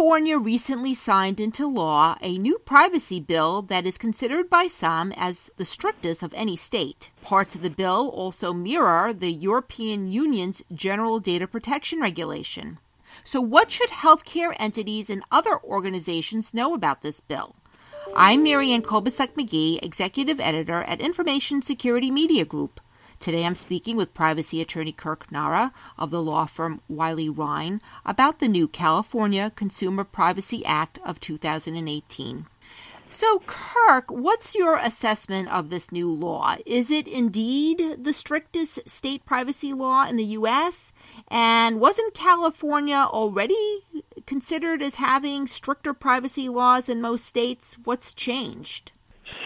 California recently signed into law a new privacy bill that is considered by some as the strictest of any state. Parts of the bill also mirror the European Union's General Data Protection Regulation. So, what should healthcare entities and other organizations know about this bill? I'm Marianne Kolbasuk McGee, Executive Editor at Information Security Media Group. Today I'm speaking with privacy attorney Kirk Nahra of the law firm Wiley Rein about the new California Consumer Privacy Act of 2018. So, Kirk, what's your assessment of this new law? Is it indeed the strictest state privacy law in the U.S.? And wasn't California already considered as having stricter privacy laws in most states? What's changed?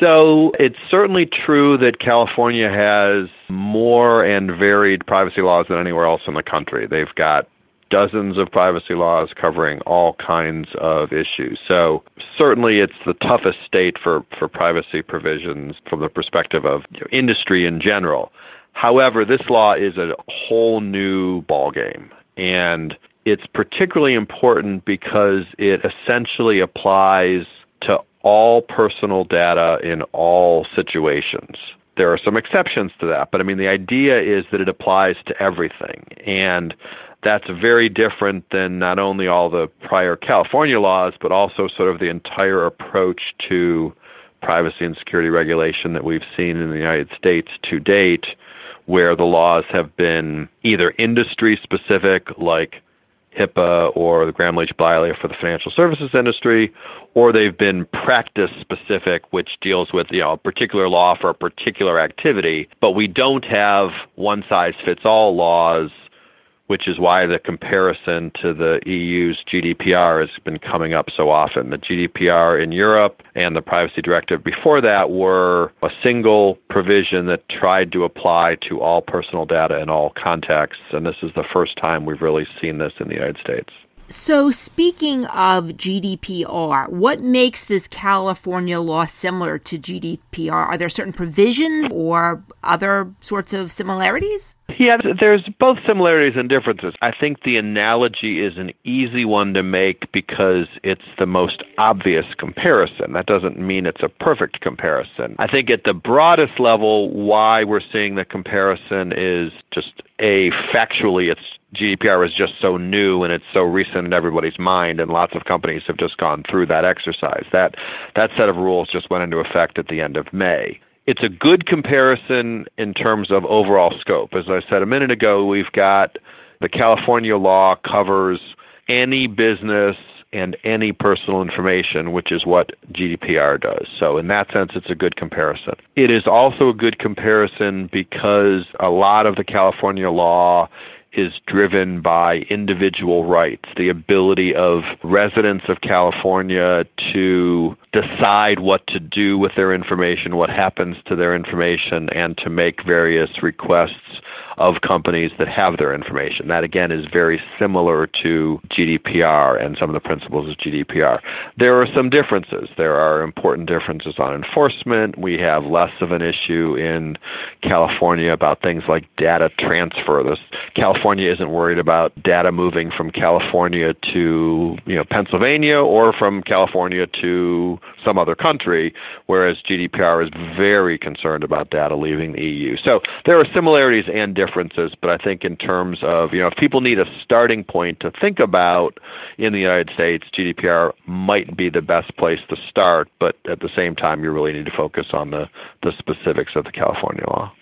So it's certainly true that California has more and varied privacy laws than anywhere else in the country. They've got dozens of privacy laws covering all kinds of issues. So certainly it's the toughest state for, for privacy provisions from the perspective of industry in general. However, this law is a whole new ballgame. And it's particularly important because it essentially applies to all personal data in all situations. There are some exceptions to that, but I mean the idea is that it applies to everything. And that's very different than not only all the prior California laws, but also sort of the entire approach to privacy and security regulation that we've seen in the United States to date, where the laws have been either industry specific, like HIPAA or the Gramm-Leach-Bliley for the financial services industry, or they've been practice specific, which deals with you know a particular law for a particular activity. But we don't have one size fits all laws which is why the comparison to the EU's GDPR has been coming up so often. The GDPR in Europe and the Privacy Directive before that were a single provision that tried to apply to all personal data in all contexts, and this is the first time we've really seen this in the United States. So, speaking of GDPR, what makes this California law similar to GDPR? Are there certain provisions or other sorts of similarities? Yeah, there's both similarities and differences. I think the analogy is an easy one to make because it's the most obvious comparison. That doesn't mean it's a perfect comparison. I think at the broadest level, why we're seeing the comparison is just a factually it's GDPR is just so new and it's so recent in everybody's mind, and lots of companies have just gone through that exercise. That that set of rules just went into effect at the end of May. It's a good comparison in terms of overall scope. As I said a minute ago, we've got the California law covers any business and any personal information, which is what GDPR does. So in that sense, it's a good comparison. It is also a good comparison because a lot of the California law is driven by individual rights, the ability of residents of California to decide what to do with their information, what happens to their information, and to make various requests of companies that have their information. That again is very similar to GDPR and some of the principles of GDPR. There are some differences. There are important differences on enforcement. We have less of an issue in California about things like data transfer. This, California isn't worried about data moving from California to you know Pennsylvania or from California to some other country, whereas GDPR is very concerned about data leaving the EU. So there are similarities and differences, but I think in terms of, you know, if people need a starting point to think about in the United States, GDPR might be the best place to start, but at the same time, you really need to focus on the, the specifics of the California law.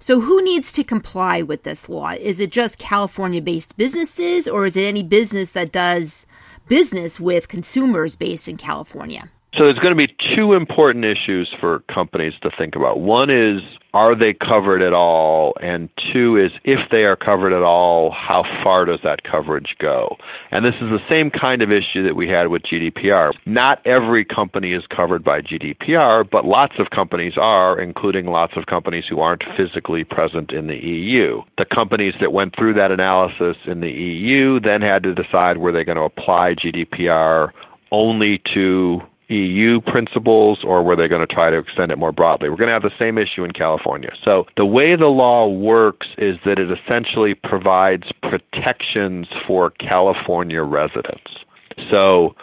So, who needs to comply with this law? Is it just California based businesses, or is it any business that does business with consumers based in California? So there's going to be two important issues for companies to think about. One is, are they covered at all? And two is, if they are covered at all, how far does that coverage go? And this is the same kind of issue that we had with GDPR. Not every company is covered by GDPR, but lots of companies are, including lots of companies who aren't physically present in the EU. The companies that went through that analysis in the EU then had to decide were they going to apply GDPR only to EU principles or were they going to try to extend it more broadly? We're going to have the same issue in California. So the way the law works is that it essentially provides protections for California residents. So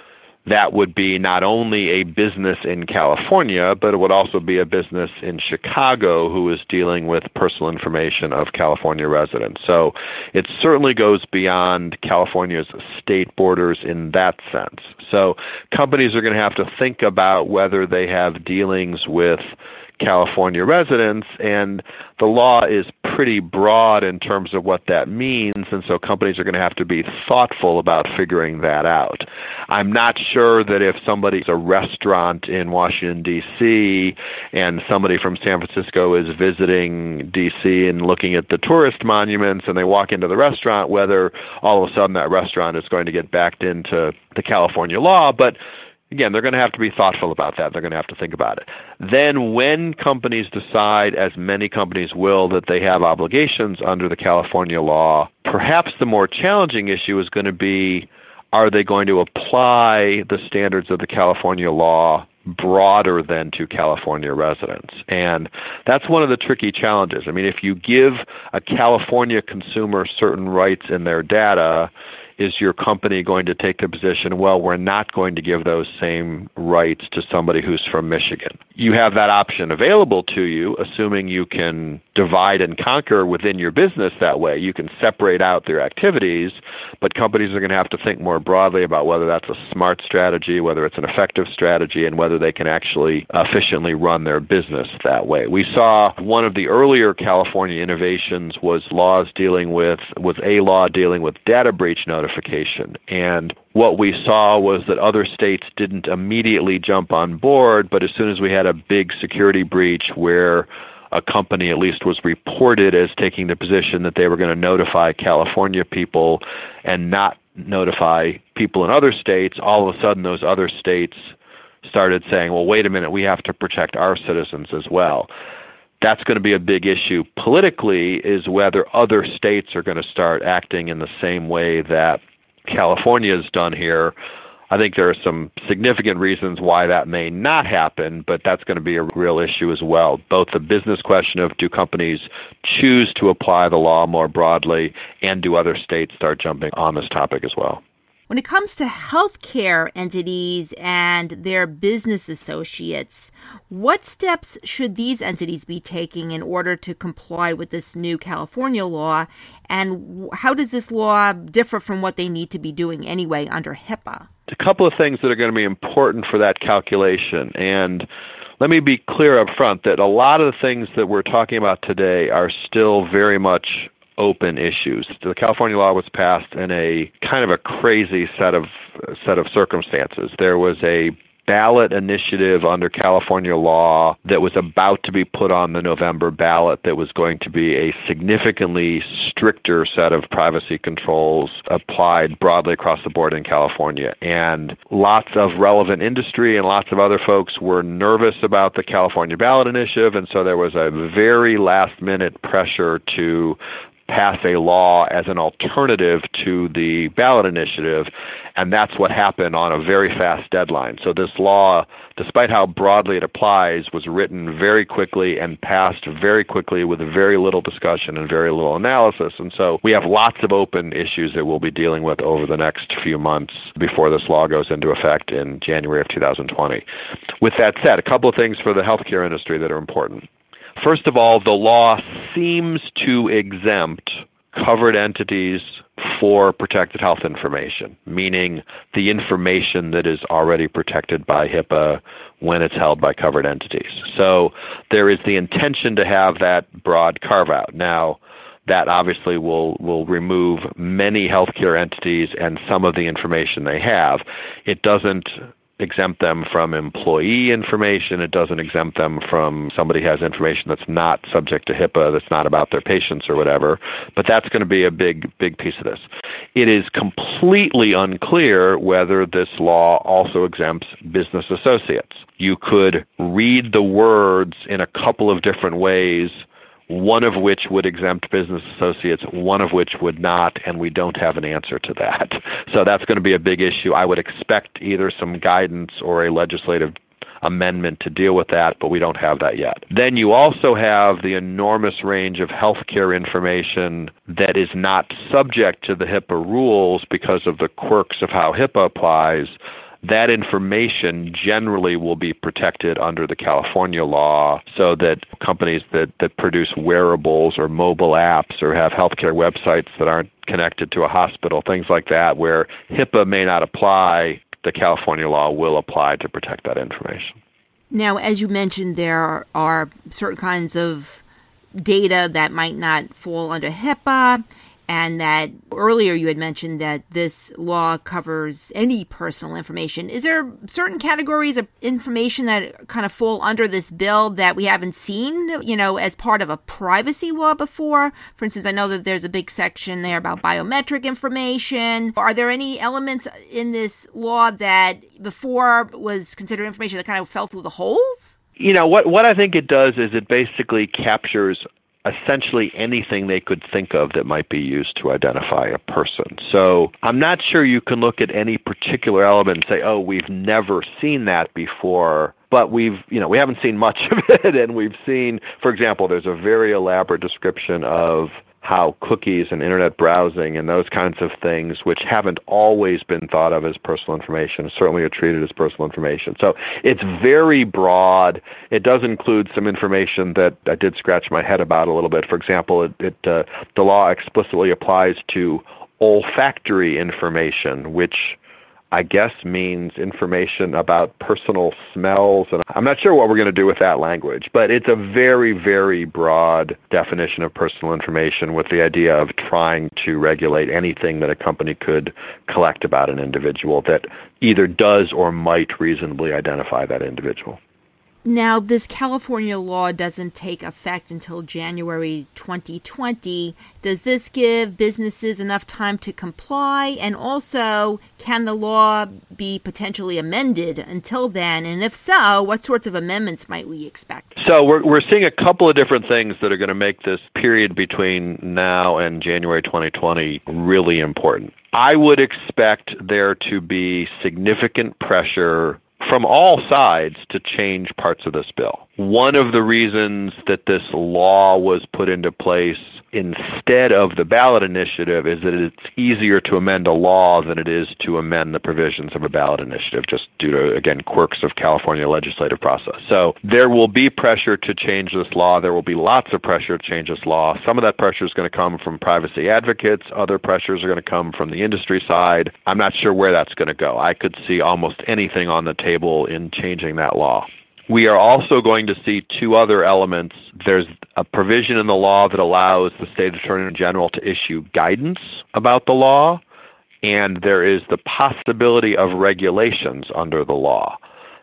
that would be not only a business in California, but it would also be a business in Chicago who is dealing with personal information of California residents. So it certainly goes beyond California's state borders in that sense. So companies are going to have to think about whether they have dealings with California residents, and the law is pretty broad in terms of what that means, and so companies are going to have to be thoughtful about figuring that out. I'm not sure that if somebody's a restaurant in Washington, D.C., and somebody from San Francisco is visiting D.C. and looking at the tourist monuments, and they walk into the restaurant, whether all of a sudden that restaurant is going to get backed into the California law, but again, they're going to have to be thoughtful about that. They're going to have to think about it. Then when companies decide, as many companies will, that they have obligations under the California law, perhaps the more challenging issue is going to be, are they going to apply the standards of the California law broader than to California residents. And that's one of the tricky challenges. I mean, if you give a California consumer certain rights in their data, is your company going to take the position, well, we're not going to give those same rights to somebody who's from Michigan? You have that option available to you, assuming you can divide and conquer within your business that way. You can separate out their activities, but companies are going to have to think more broadly about whether that's a smart strategy, whether it's an effective strategy, and whether they can actually efficiently run their business that way. We saw one of the earlier California innovations was laws dealing with, was a law dealing with data breach notifications notification. And what we saw was that other states didn't immediately jump on board, but as soon as we had a big security breach where a company at least was reported as taking the position that they were going to notify California people and not notify people in other states, all of a sudden those other states started saying, well, wait a minute, we have to protect our citizens as well that's going to be a big issue politically is whether other states are going to start acting in the same way that California has done here. I think there are some significant reasons why that may not happen, but that's going to be a real issue as well. Both the business question of do companies choose to apply the law more broadly and do other states start jumping on this topic as well. When it comes to healthcare entities and their business associates, what steps should these entities be taking in order to comply with this new California law? And how does this law differ from what they need to be doing anyway under HIPAA? A couple of things that are going to be important for that calculation. And let me be clear up front that a lot of the things that we're talking about today are still very much open issues. The California law was passed in a kind of a crazy set of set of circumstances. There was a ballot initiative under California law that was about to be put on the November ballot that was going to be a significantly stricter set of privacy controls applied broadly across the board in California. And lots of relevant industry and lots of other folks were nervous about the California ballot initiative, and so there was a very last minute pressure to pass a law as an alternative to the ballot initiative, and that's what happened on a very fast deadline. So this law, despite how broadly it applies, was written very quickly and passed very quickly with very little discussion and very little analysis. And so we have lots of open issues that we'll be dealing with over the next few months before this law goes into effect in January of 2020. With that said, a couple of things for the healthcare industry that are important. First of all, the law seems to exempt covered entities for protected health information, meaning the information that is already protected by HIPAA when it's held by covered entities. So there is the intention to have that broad carve out. Now, that obviously will, will remove many healthcare entities and some of the information they have. It doesn't exempt them from employee information. It doesn't exempt them from somebody has information that's not subject to HIPAA, that's not about their patients or whatever. But that's going to be a big, big piece of this. It is completely unclear whether this law also exempts business associates. You could read the words in a couple of different ways one of which would exempt business associates, one of which would not, and we don't have an answer to that. So that's going to be a big issue. I would expect either some guidance or a legislative amendment to deal with that, but we don't have that yet. Then you also have the enormous range of healthcare information that is not subject to the HIPAA rules because of the quirks of how HIPAA applies that information generally will be protected under the California law so that companies that, that produce wearables or mobile apps or have healthcare websites that aren't connected to a hospital, things like that, where HIPAA may not apply, the California law will apply to protect that information. Now, as you mentioned, there are certain kinds of data that might not fall under HIPAA and that earlier you had mentioned that this law covers any personal information. Is there certain categories of information that kind of fall under this bill that we haven't seen, you know, as part of a privacy law before? For instance, I know that there's a big section there about biometric information. Are there any elements in this law that before was considered information that kind of fell through the holes? You know, what, what I think it does is it basically captures essentially anything they could think of that might be used to identify a person. So I'm not sure you can look at any particular element and say, oh, we've never seen that before. But we've, you know, we haven't seen much of it, and we've seen, for example, there's a very elaborate description of how cookies and internet browsing and those kinds of things, which haven't always been thought of as personal information, certainly are treated as personal information. So it's very broad. It does include some information that I did scratch my head about a little bit. For example, it, it uh, the law explicitly applies to olfactory information, which I guess means information about personal smells. And I'm not sure what we're going to do with that language, but it's a very, very broad definition of personal information with the idea of trying to regulate anything that a company could collect about an individual that either does or might reasonably identify that individual. Now, this California law doesn't take effect until January 2020. Does this give businesses enough time to comply? And also, can the law be potentially amended until then? And if so, what sorts of amendments might we expect? So, we're, we're seeing a couple of different things that are going to make this period between now and January 2020 really important. I would expect there to be significant pressure from all sides to change parts of this bill. One of the reasons that this law was put into place instead of the ballot initiative is that it's easier to amend a law than it is to amend the provisions of a ballot initiative just due to, again, quirks of California legislative process. So there will be pressure to change this law. There will be lots of pressure to change this law. Some of that pressure is going to come from privacy advocates. Other pressures are going to come from the industry side. I'm not sure where that's going to go. I could see almost anything on the table in changing that law. We are also going to see two other elements. There's a provision in the law that allows the state attorney general to issue guidance about the law, and there is the possibility of regulations under the law.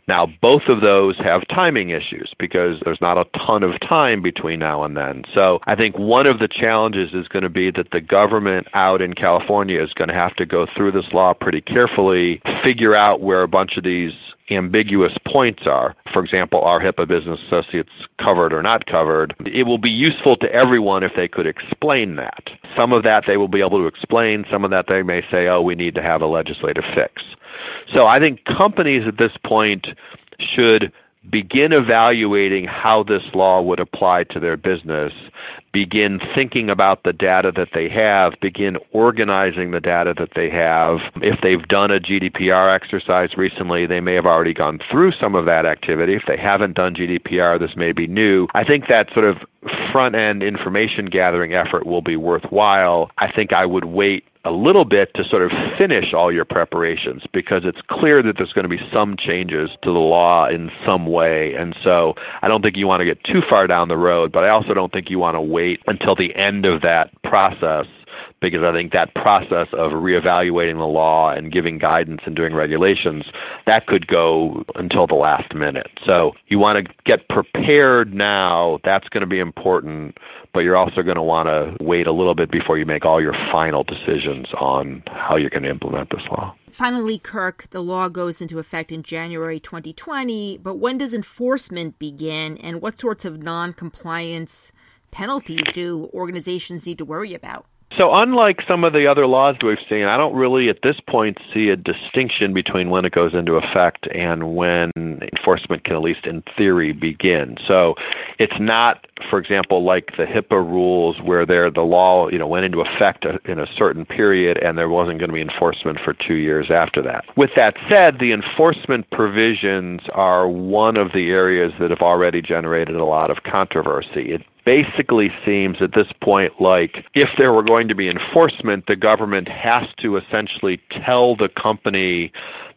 Now, both of those have timing issues because there's not a ton of time between now and then. So I think one of the challenges is going to be that the government out in California is going to have to go through this law pretty carefully, figure out where a bunch of these ambiguous points are. For example, are HIPAA business associates covered or not covered? It will be useful to everyone if they could explain that. Some of that they will be able to explain. Some of that they may say, oh, we need to have a legislative fix. So I think companies at this point should begin evaluating how this law would apply to their business, begin thinking about the data that they have, begin organizing the data that they have. If they've done a GDPR exercise recently, they may have already gone through some of that activity. If they haven't done GDPR, this may be new. I think that sort of front-end information gathering effort will be worthwhile. I think I would wait a little bit to sort of finish all your preparations because it's clear that there's going to be some changes to the law in some way. And so I don't think you want to get too far down the road, but I also don't think you want to wait until the end of that process because I think that process of reevaluating the law and giving guidance and doing regulations, that could go until the last minute. So you want to get prepared now. That's going to be important, but you're also going to want to wait a little bit before you make all your final decisions on how you're going to implement this law. Finally, Kirk, the law goes into effect in January 2020, but when does enforcement begin and what sorts of non-compliance penalties do organizations need to worry about? So unlike some of the other laws we've seen, I don't really at this point see a distinction between when it goes into effect and when enforcement can at least in theory begin. So it's not, for example, like the HIPAA rules where there the law, you know, went into effect in a certain period and there wasn't going to be enforcement for 2 years after that. With that said, the enforcement provisions are one of the areas that have already generated a lot of controversy. It basically seems at this point like if there were going to be enforcement, the government has to essentially tell the company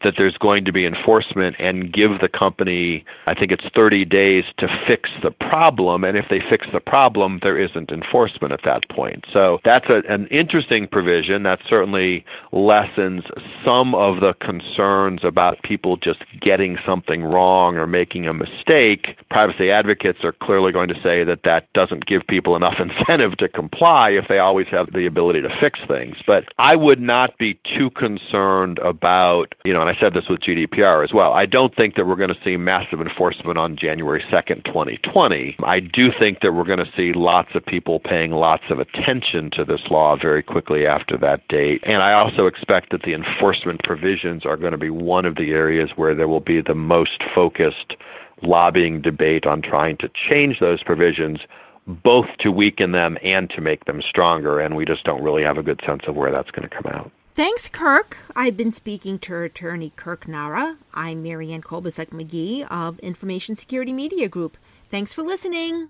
that there's going to be enforcement and give the company, I think it's 30 days to fix the problem. And if they fix the problem, there isn't enforcement at that point. So that's a, an interesting provision. That certainly lessens some of the concerns about people just getting something wrong or making a mistake. Privacy advocates are clearly going to say that that doesn't give people enough incentive to comply if they always have the ability to fix things. But I would not be too concerned about, you know, and I said this with GDPR as well. I don't think that we're going to see massive enforcement on January 2nd, 2020. I do think that we're going to see lots of people paying lots of attention to this law very quickly after that date. And I also expect that the enforcement provisions are going to be one of the areas where there will be the most focused lobbying debate on trying to change those provisions both to weaken them and to make them stronger, and we just don't really have a good sense of where that's going to come out. Thanks, Kirk. I've been speaking to attorney Kirk Nahra. I'm Marianne Kolbasuk McGee of Information Security Media Group. Thanks for listening.